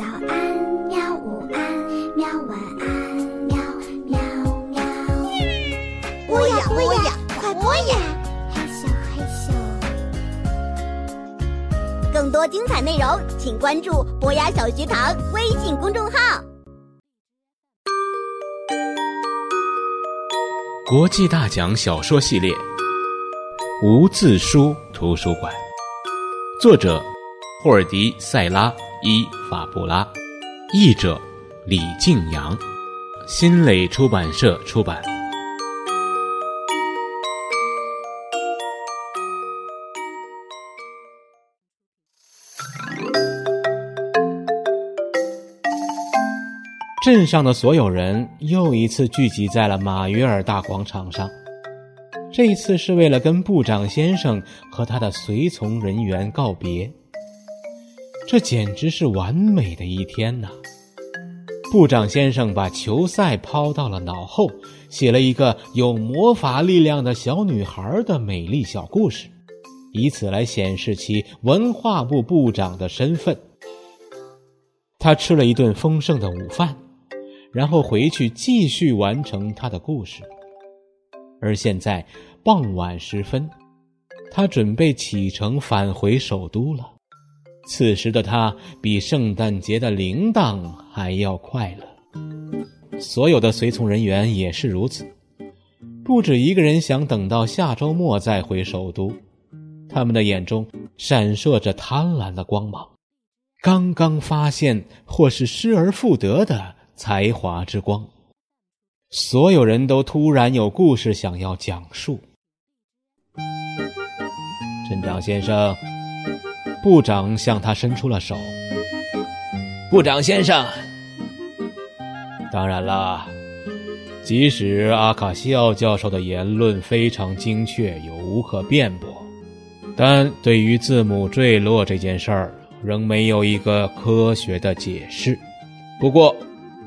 早安，喵！午安，喵！晚安，喵喵喵。播呀播呀，快播呀！嘿咻嘿咻。更多精彩内容，请关注“博雅小学堂”微信公众号。国际大奖小说系列《无字书图书馆》，作者霍尔迪·塞拉·伊法布拉，译者李静阳，新蕾出版社出版。镇上的所有人又一次聚集在了马约尔大广场上，这一次是为了跟部长先生和他的随从人员告别。这简直是完美的一天呐！部长先生把球赛抛到了脑后，写了一个有魔法力量的小女孩的美丽小故事，以此来显示其文化部部长的身份。他吃了一顿丰盛的午饭。然后回去继续完成他的故事。而现在傍晚时分，他准备启程返回首都了。此时的他比圣诞节的铃铛还要快乐。所有的随从人员也是如此，不止一个人想等到下周末再回首都。他们的眼中闪烁着贪婪的光芒，刚刚发现或是失而复得的。才华之光，所有人都突然有故事想要讲述。镇长先生，部长向他伸出了手。部长先生，当然啦，即使阿卡西奥教授的言论非常精确，有无可辩驳，但对于字母坠落这件事儿，仍没有一个科学的解释。不过。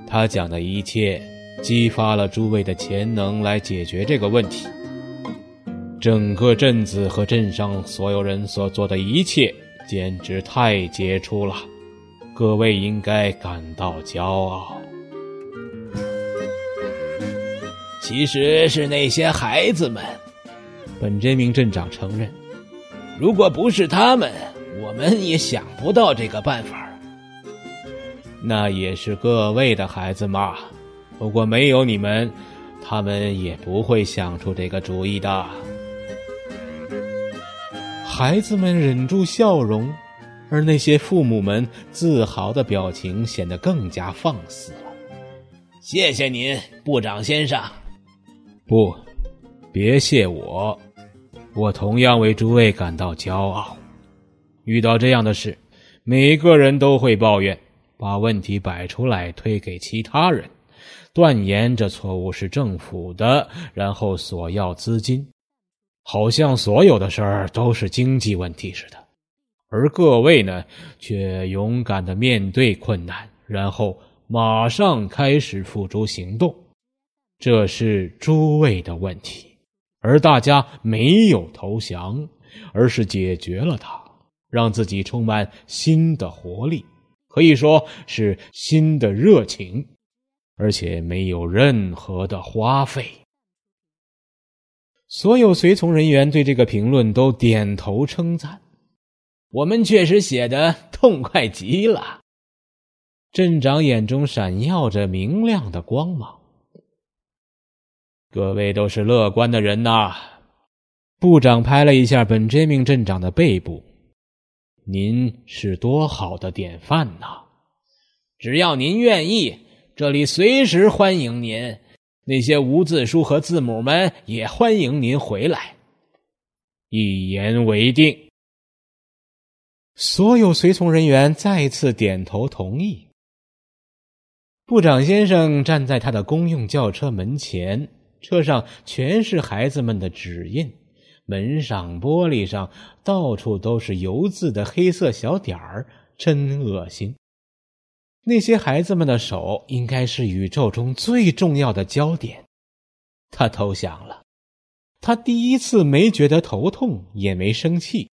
他讲的一切激发了诸位的潜能来解决这个问题。整个镇子和镇上所有人所做的一切简直太杰出了，各位应该感到骄傲。其实是那些孩子们，本这名镇长承认，如果不是他们，我们也想不到这个办法。那也是各位的孩子嘛，不过没有你们，他们也不会想出这个主意的。孩子们忍住笑容，而那些父母们自豪的表情显得更加放肆了。谢谢您，部长先生。不，别谢我，我同样为诸位感到骄傲。遇到这样的事，每个人都会抱怨。把问题摆出来推给其他人，断言这错误是政府的，然后索要资金，好像所有的事儿都是经济问题似的。而各位呢，却勇敢的面对困难，然后马上开始付诸行动。这是诸位的问题，而大家没有投降，而是解决了它，让自己充满新的活力。可以说是新的热情，而且没有任何的花费。所有随从人员对这个评论都点头称赞。我们确实写的痛快极了。镇长眼中闪耀着明亮的光芒。各位都是乐观的人呐。部长拍了一下本杰明镇长的背部。您是多好的典范呐！只要您愿意，这里随时欢迎您。那些无字书和字母们也欢迎您回来。一言为定。所有随从人员再次点头同意。部长先生站在他的公用轿车门前，车上全是孩子们的指印。门上、玻璃上到处都是油渍的黑色小点儿，真恶心。那些孩子们的手应该是宇宙中最重要的焦点。他投降了。他第一次没觉得头痛，也没生气。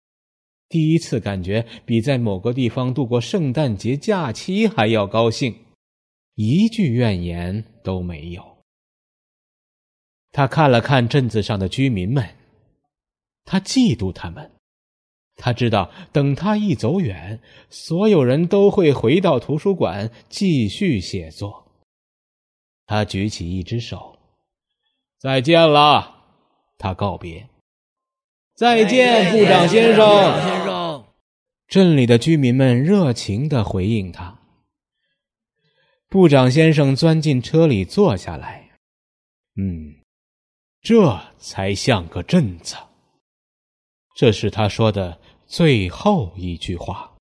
第一次感觉比在某个地方度过圣诞节假期还要高兴，一句怨言都没有。他看了看镇子上的居民们，他嫉妒他们。他知道，等他一走远，所有人都会回到图书馆继续写作。他举起一只手，再见了。他告别。再见，部长先生。镇里的居民们热情的回应他。部长先生钻进车里坐下来。嗯，这才像个镇子。这是他说的最后一句话。